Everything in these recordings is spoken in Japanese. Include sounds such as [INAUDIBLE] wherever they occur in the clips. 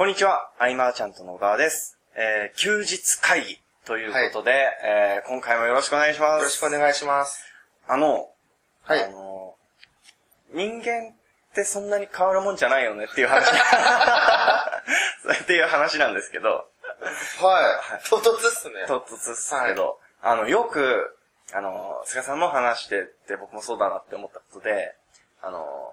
こんにちは、アイマーちゃんとの小川です。えー、休日会議ということで、えー、今回もよろしくお願いします。よろしくお願いします。あの、はいあの、人間ってそんなに変わるもんじゃないよねっていう話。[LAUGHS] っていう話なんですけど、はい。唐突っすね。唐突ですけど、あの、よく、あの、菅さんも話してて僕もそうだなって思ったことで、あの、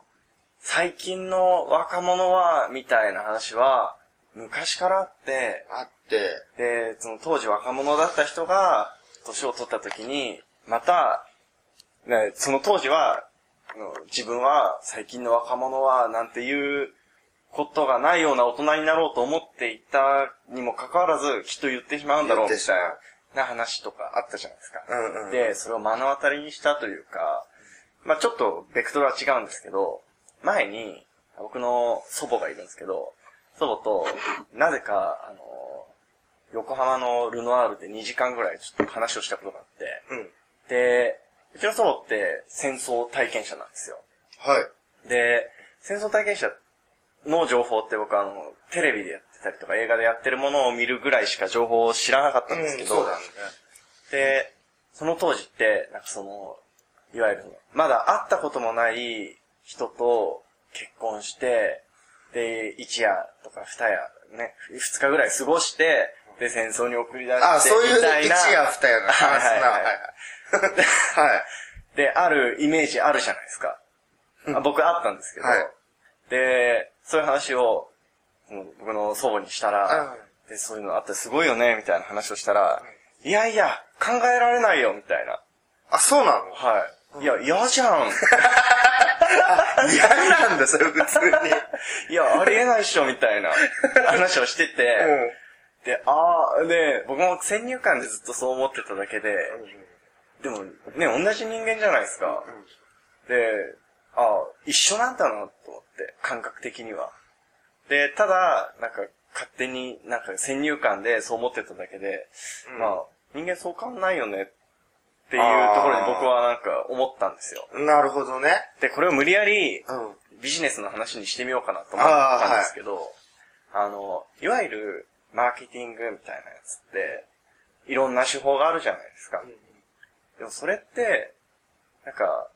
最近の若者は、みたいな話は、昔からあって、あって、で、その当時若者だった人が、年を取った時に、また、ね、その当時は、自分は最近の若者は、なんていうことがないような大人になろうと思っていたにもかかわらず、きっと言ってしまうんだろう、みたいな話とかあったじゃないですか。うんうんうん。で、それを目の当たりにしたというか、まあちょっとベクトルは違うんですけど、前に、僕の祖母がいるんですけど、祖母と、なぜか、あの、横浜のルノアールで2時間ぐらいちょっと話をしたことがあって、うん。で、うちの祖母って戦争体験者なんですよ。はい。で、戦争体験者の情報って僕あの、テレビでやってたりとか映画でやってるものを見るぐらいしか情報を知らなかったんですけど、そうだね。で、その当時って、なんかその、いわゆるまだ会ったこともない人と結婚して、で、一夜とか二夜、ね、二日ぐらい過ごして、で、戦争に送り出して、あ、そういうみたいな。一夜二夜の話な。はいはいはいはい。で、あるイメージあるじゃないですか。あ僕あったんですけど、はいで、そういう話を、僕の祖母にしたら、で、そういうのあってすごいよね、みたいな話をしたら、いやいや、考えられないよ、みたいな。あ、そうなの？はい。いや、嫌じゃん。[LAUGHS] 嫌なんだ、それ普通に。いや、ありえないっしょ、みたいな。話をしてて、で、あー、で、僕も先入観でずっとそう思ってただけで、でもね、同じ人間じゃないですか。で、あー一緒なんだなと思って、感覚的には。で、ただ、なんか、勝手になんか先入観でそう思ってただけで、うん。まあ、人間そう変わんないよねっていうところに僕はなんか思ったんですよ。うん。なるほどね。で、これを無理やりうん。ビジネスの話にしてみようかなと思ったんですけど、あ,、の、いわゆるマーケティングみたいなやつって、いろんな手法があるじゃないですか。でもそれって、なんか、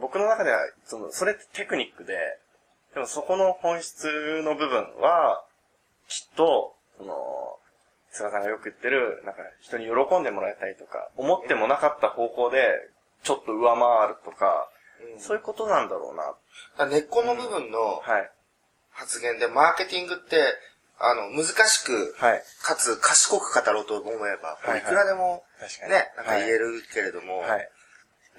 僕の中では、その、それってテクニックで、でもそこの本質の部分は、きっと、その、菅さんがよく言ってる、なんか人に喜んでもらいたいとか、思ってもなかった方向で、ちょっと上回るとか、そういうことなんだろうな。根っこの部分のはい。発言で、マーケティングって、あの、難しく、はい。かつ賢く語ろうと思えば、はいはいいくらでも、確かに。ね、なんか言えるけれども、はい。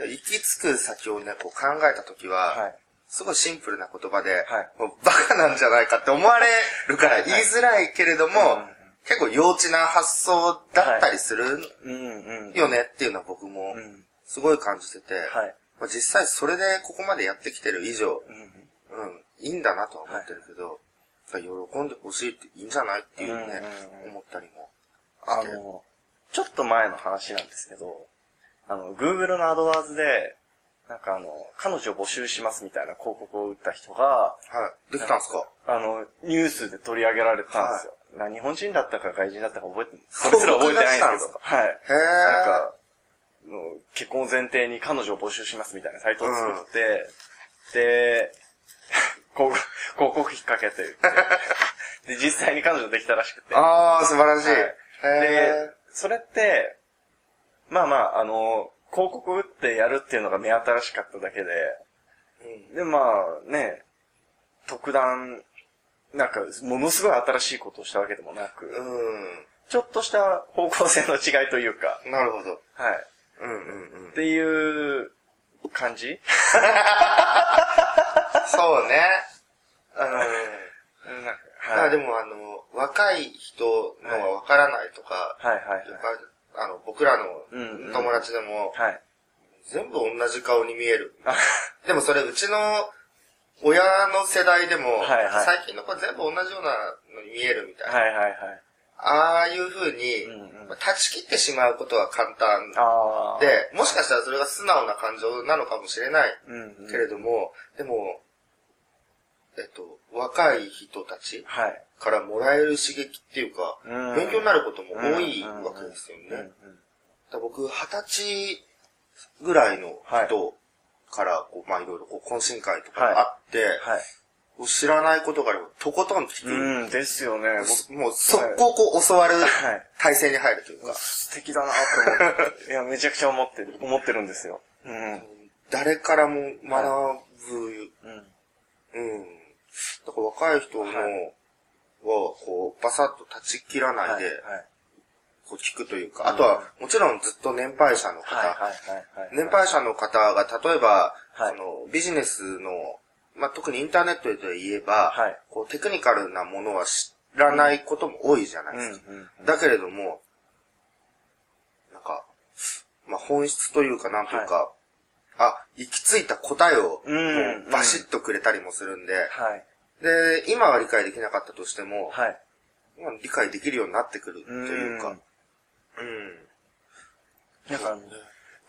行き着く先をね、こう考えたときは、はい。すごいシンプルな言葉で、はいもうバカなんじゃないかって思われるからはい言いづらいけれども、うん結構幼稚な発想だったりする。よねっていうのは僕もうん。すごい感じてて、はい。まあ実際それでここまでやってきてる以上、うん。うん、いいんだなとは思ってるけど、喜んでほしいっていいんじゃないっていうね、思ったりも。あの、ちょっと前の話なんですけど、あの、Google のアドワーズで、なんかあの、彼女を募集しますみたいな広告を打った人が、はい。できたんですか？あの、ニュースで取り上げられたんですよ。な日本人だったか外人だったか覚えて、それすら覚えてないんですけど、はい。へー。なんか、の結婚を前提に彼女を募集しますみたいなサイトを作って、で、[LAUGHS] 広告広告引っ掛けて、[LAUGHS] で、実際に彼女できたらしくて。あー、素晴らしい。はいへで、それって、まあまあ、あの、広告打ってやるっていうのが目新しかっただけで、ー。で、まあね、特段、なんか、ものすごい新しいことをしたわけでもなく、うん。ちょっとした方向性の違いというか、うん。なるほど。はい。うんうんうんっ。ていう感じ？[LAUGHS] そうね。うん。なんかあでもあの、若い人のはわからないとか、はいはいはいと。かあの、僕らうんの友達でも、はい。全部同じ顔に見える。あでもそれうちの親の世代でも、はいはい最近の子は全部同じようなのに見えるみたいな。はいはいはい。ああいう風に、うんう断ち切ってしまうことは簡単。で、もしかしたらそれが素直な感情なのかもしれないうんうん、けれども、でも、えっと、若い人たちはい。からもらえる刺激っていうか、うん勉強になることも多いわけですよね。僕、二十歳ぐらいの人から、こう、まあいろいろこう懇親会とかがあって、はい。知らないことがあれば、とことん聞く。うん、ですよね。僕もう、速攻こう教わるはい体制に入るというか、素敵だなと思って。[LAUGHS] いや、めちゃくちゃ思ってる、思ってるんですよ。うん。誰からも学ぶ、うん。うん。だから若い人の、はいは、こう、バサッと断ち切らないで、はい。こう聞くというか、あとは、もちろんずっと年配者の方。年配者の方が、例えば、はい。その、ビジネスの、まあ、特にインターネットで言えば、はい。こう、テクニカルなものは知らないことも多いじゃないですか。だけれども、なんか、まあ、本質というか、なんというか、あ、行き着いた答えを、バシッとくれたりもするんで、はい。で、今は理解できなかったとしても、理解できるようになってくるというか、うんうん。なんか、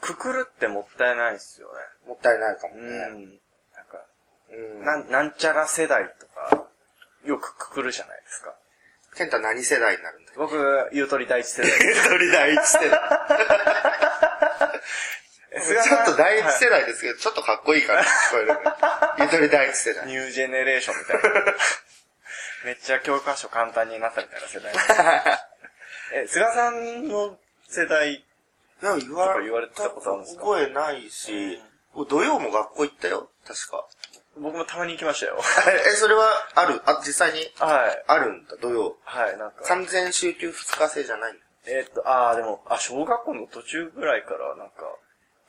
くくるってもったいないですよもったいないかもね。ね。うん。なんか、うん。なん、なんちゃら世代とか、よくくくるじゃないですか。ケンタ何世代になるんだよ。僕、ゆとり第一世代。[LAUGHS] 一人第一世代。[LAUGHS] ちょっと第一世代ですけど、ちょっとかっこいいから聞こえるね。ゆとり第一世代。ニュージェネレーションみたいな。[LAUGHS] めっちゃ教科書簡単になったみたいな世代。え、菅さんの世代、いや、言わとか？言われてたことあるんですか？覚えないし、土曜も学校行ったよ、確か。僕もたまに行きましたよ。え、それはある？あ、実際に？はい。あるんだ、土曜。はい、なんか。完全週休2日制じゃない。えーっと、ああ、でも、あ、小学校の途中ぐらいから、なんか、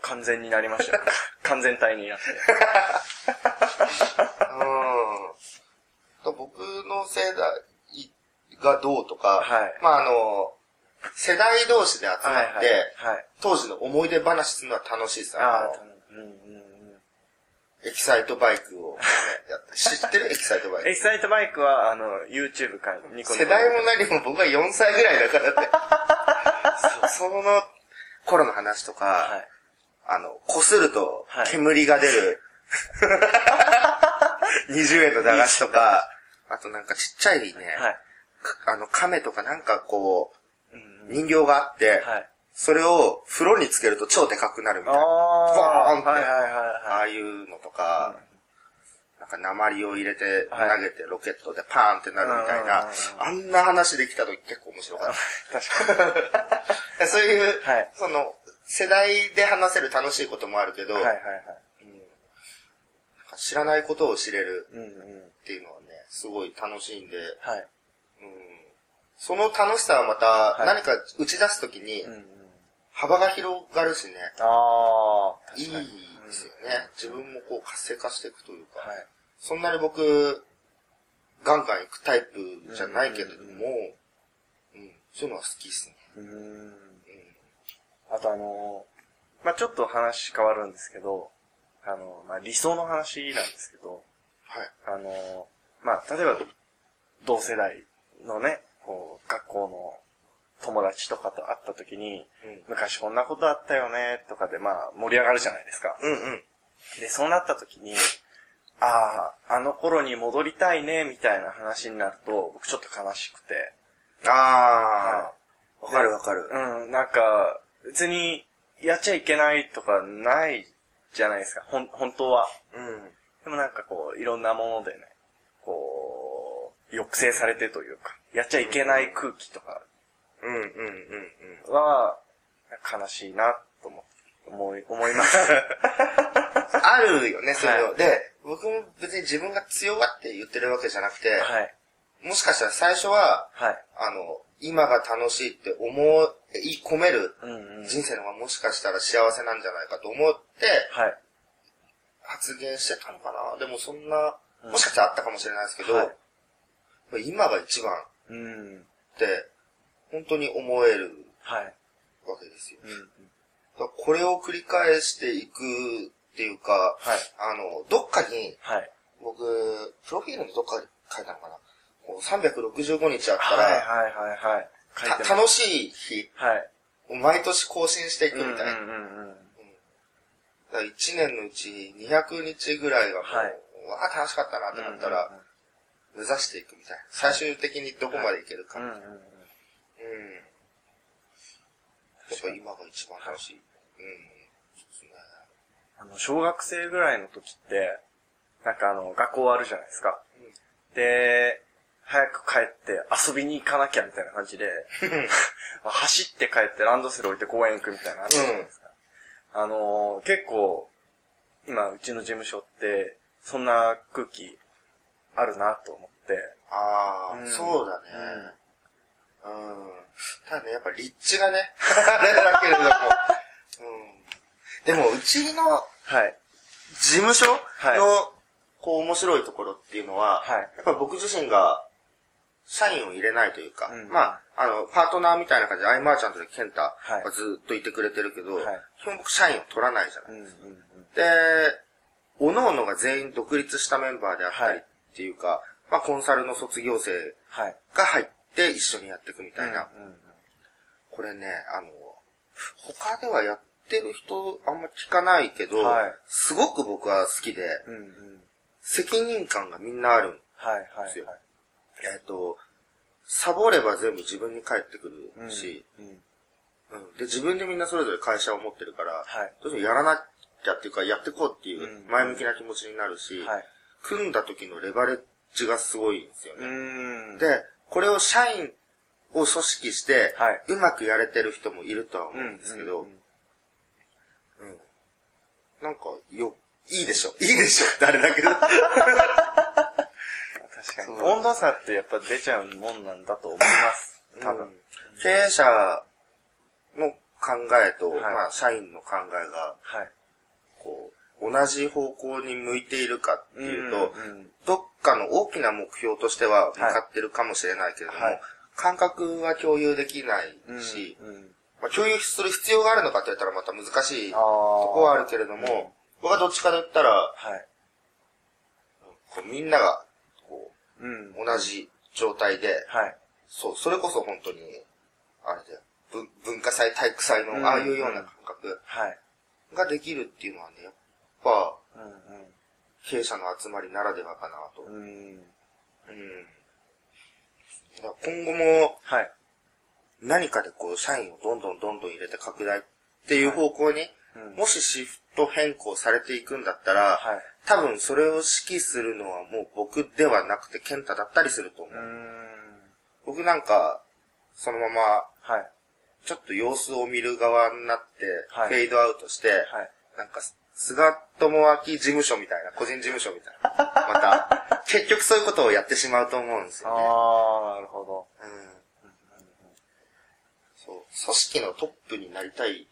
完全になりましたよ。[LAUGHS] 完全体になって。[LAUGHS] うん。僕の世代がどうとか、はいまああの、世代同士で集まって、はい、はい。はい。当時の思い出話するのは楽しいです。あうんうんうん。エキサイトバイクを、ね、[LAUGHS] やった。知ってる？エキサイトバイク。エキサイトバイクは、あの、YouTube か、ニコニコ。世代も何も僕は4歳ぐらいだからって。[LAUGHS] そその頃の話とか、はい。あの、擦るとはい煙が出る、[LAUGHS] 20円の駄菓子とか、あとなんかちっちゃいね、はい。かあの、亀とかなんかこうんう、人形があって、はい。それを風呂につけると超でかくなるみたいな。あーンってはいはいはいあはい。あいうのとか、なんか鉛を入れてはい投げてロケットでパーンってなるみたいな、あんな話できた時結構面白かっ [LAUGHS] 確かに。た。[LAUGHS] そういう、はいその、世代で話せる楽しいこともあるけど、はいはいはい。知らないことを知れるうんうん。っていうのはね、すごい楽しいんで、はい。うん、その楽しさはまたい何か打ち出すときに。幅が広がるしね、ああ、いい。ですよね。自分もこう活性化していくというか、はい。そんなに僕、ガンガン行くタイプじゃないけれども、うん、そういうのは好きですね。うーん。うんあとあのー、まあちょっと話変わるんですけど、あの、まあ理想の話なんですけど、はい。あのー、まあ例えば、同世代のね、こう、学校の友達とかと会った時に、うん昔こんなことあったよね、とかでまあ盛り上がるじゃないですか。うんうん。で、そうなった時に、ああ、あの頃に戻りたいね、みたいな話になると、僕ちょっと悲しくて。ああ、わかるわかる。うん、なんか、別に、やっちゃいけないとかないじゃないですか、ほん、本当は。うん。でもなんかこう、いろんなものでね、抑制されてというか、やっちゃいけない空気とかうんうんうんうん。は、悲しいな、と思、思い、思います。[LAUGHS] あるよね、そういうの。はいで、僕も別に自分が強がって言ってるわけじゃなくて、はい。もしかしたら最初は、はい。あの、今が楽しいって思い込める。人生の方がもしかしたら幸せなんじゃないかと思ってはい。発言してたのかな。でもそんな、もしかしたらあったかもしれないですけど、はい今が一番うん。って、本当に思えるはい。わけですよ。うんうん。これを繰り返していくっていうか、はい。あの、どっかに、はい。僕、プロフィールのどっかに書いたのかな？こう365日あったら、はいはいはいはい。楽しい日はい。を毎年更新していくみたいな。うんうんうんうん。だから1年のうち200日ぐらいがもう、はいわあ楽しかったなってなったら、目指していくみたいな。最終的にどこまでいけるかみたいな。うん。やっぱ今が一番楽しい。うん。あの、小学生ぐらいの時って、なんかあの、学校終わるじゃないですか。うん、で、早く帰って遊びに行かなきゃみたいな感じで、[LAUGHS] 走って帰ってランドセル置いて公園行くみたいなじゃないですか。うん、あのー、結構、今、うちの事務所って、そんな空気あるなと思って。ああ、うん、そうだね。うん。ただね、やっぱ立地がね、[LAUGHS] あれだけれども。うん。でも、うちの、はい。事務所の、はい、こう面白いところっていうのは、はい、やっぱ僕自身が社員を入れないというか、うん、まあ、あの、パートナーみたいな感じで、アイマーチャントでケンタはずっといてくれてるけど、はい、基本僕社員を取らないじゃないですか。うんうんうん、で、各々が全員独立したメンバーであったりっていうか、はい、まあ、コンサルの卒業生が入って一緒にやっていくみたいな。うんうんうん、これね、あの、他ではやってる人あんま聞かないけど、はい、すごく僕は好きで、うんうん、責任感がみんなあるんですよ。はいはいはい。えっ、ー、と、サボれば全部自分に返ってくるし、うん、うん、で、自分でみんなそれぞれ会社を持ってるから、はい、どうしてもやらなきゃっていうか、やってこうっていう前向きな気持ちになるし、はい、組んだ時のレバレッジがすごいんですよね。で、これを社員を組織して、はい、うまくやれてる人もいるとは思うんですけど、うん、うん、なんか、よ、いいでしょ [LAUGHS] いいでしょってあれだけど。確かに。温度差ってやっぱ出ちゃうもんなんだと思います。多分。うん、経営者の考えと、はい、まあ、社員の考えが、はい、こう、同じ方向に向いているかっていうと、うんうん、どっかの大きな目標としては向かってるかもしれないけれども、はい、感覚は共有できないし、うんうん、まあ、共有する必要があるのかって言ったらまた難しいとこはあるけれども、うん、僕はどっちかと言ったら、はい、こうみんながうん、同じ状態で、はい。そう、それこそ本当に、あれだよ、文文化祭、体育祭のああいうような感覚、はい。ができるっていうのはね、ぱ、うんうん、経営者の集まりならではかなと。うん。うん。今後も、はい。何かでこう、社員をどんどんどんどん入れて拡大っていう方向に、はいうん、もしシフト変更されていくんだったら、はい、多分それを指揮するのはもう僕ではなくて健太だったりすると思う。う僕なんか、そのまま、はい、ちょっと様子を見る側になって、はい、フェードアウトして、はい、なんか、菅智明事務所みたいな、個人事務所みたいな。また、結局そういうことをやってしまうと思うんですよね。ああ、なるほど。うん。そう。組織のトップになりたい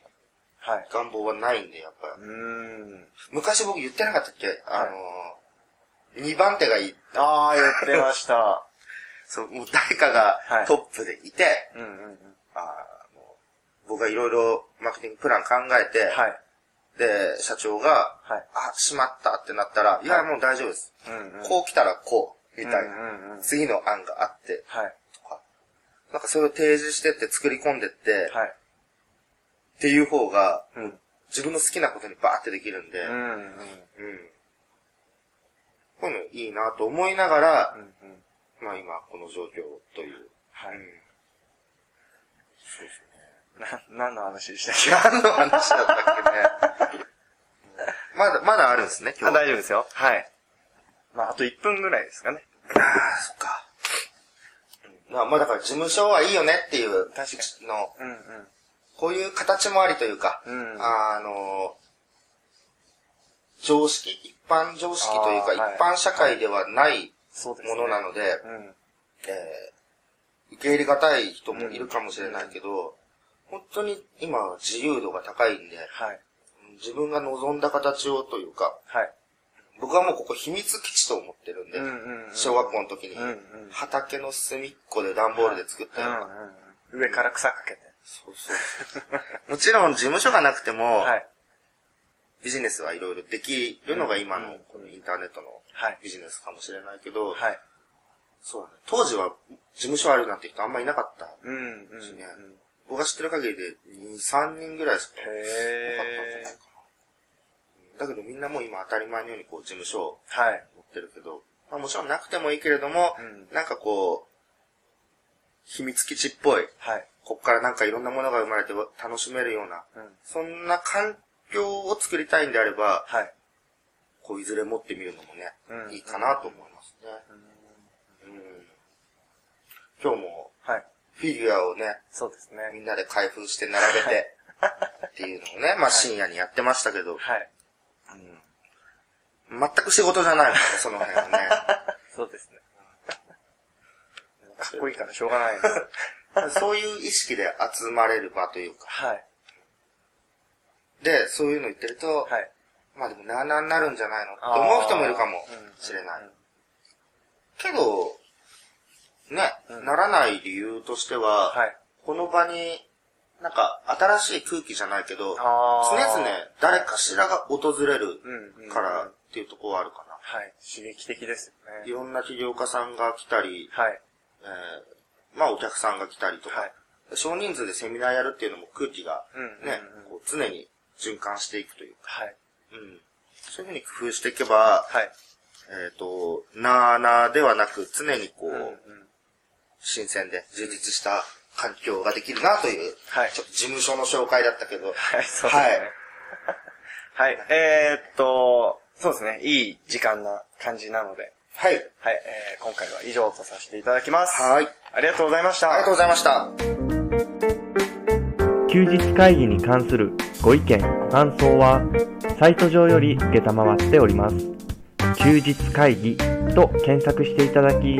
はい。願望はないんで、やっぱ。うん。昔僕言ってなかったっけ、あのー、2番手がいい。ああ、言ってました。[LAUGHS] そう、もう誰かがトップでいて、はい、うんうんうん、あもう僕がいろいろマーケティングプラン考えて、はい、で、社長が、はい、あ、しまったってなったら、い。や、もう大丈夫です。うんうん、こう来たらこう、みたいな、うんうん、次の案があって、はい、とか、なんかそれを提示してって作り込んでって、はい、っていう方が、うん、自分の好きなことにバーってできるんで、うん、うん、こういうのいいなと思いながら、うんうん、まあ今この状況という。はい。うん、そうですね。な、何の話でしたっけ？[LAUGHS] 何の話だったっけね？[LAUGHS] まだ、まだあるんですね、今日。大丈夫ですよ。はい。まあ、あと1分ぐらいですかね。ああ、そっか。まあ、まあだから事務所はいいよねっていう、確かの、うんうん。こういう形もありというか、うん、あの、常識、一般常識というか、一般社会ではないものなので、え受け入れがたい人もいるかもしれないけど、本当に今は自由度が高いんで、はい、自分が望んだ形をというか、はい、僕はもうここ秘密基地と思ってるんで、小学校の時に、畑の隅っこで段ボールで作ったような、上から草かけて。そうそう。[LAUGHS] もちろん事務所がなくても、はい、ビジネスはいろいろできるのが今のこのインターネットのビジネスかもしれないけど、はい、そうだね。当時は事務所あるなんて人あんまいなかったしね。うんうん、僕が知ってる限りで2、3人ぐらいしかなかったんじゃないかな。だけどみんなもう今当たり前のようにこう事務所をはい。持ってるけど、まあもちろんなくてもいいけれども、うんなんかこう、秘密基地っぽい、はい。こっからなんかいろんなものが生まれて楽しめるような、うん。そんな環境を作りたいんであれば、はい。こういずれ持ってみるのもね、うんいいかなと思いますね。うん今日もはい。フィギュアをね、そうですね。みんなで開封して並べて、っていうのをね、まあ深夜にやってましたけど、はい。全く仕事じゃないもんね、その辺はね。[LAUGHS] そうですね。かっこいいからしょうがないです。[LAUGHS] そういう意識で集まれる場というか。はい。で、そういうの言ってると、はい。まあでもなあなあになるんじゃないのって思う人もいるかもしれない。けど、ね、うんならない理由としては、はい。この場に、なんか新しい空気じゃないけど、常あ々誰かしらが訪れるからっていうところはあるかな。はい。刺激的ですよね。いろんな起業家さんが来たり、はい。えーまあお客さんが来たりとか、はい。少人数でセミナーやるっていうのも空気がうんうんうんね、こう常に循環していくというか、はい。うん、そういうふうに工夫していけば、はい。えっ、と、なーなーではなく常にこう、うんうん新鮮で充実した環境ができるなという、はいちょっと事務所の紹介だったけど、はい、そうですね。はい。えー、っと、そうですね。いい時間な感じなので、はい。はい。えー、今回は以上とさせていただきます。はい。ありがとうございました。ありがとうございました。休日会議に関するご意見、ご感想は、サイト上より受けたまわっております。休日会議と検索していただき、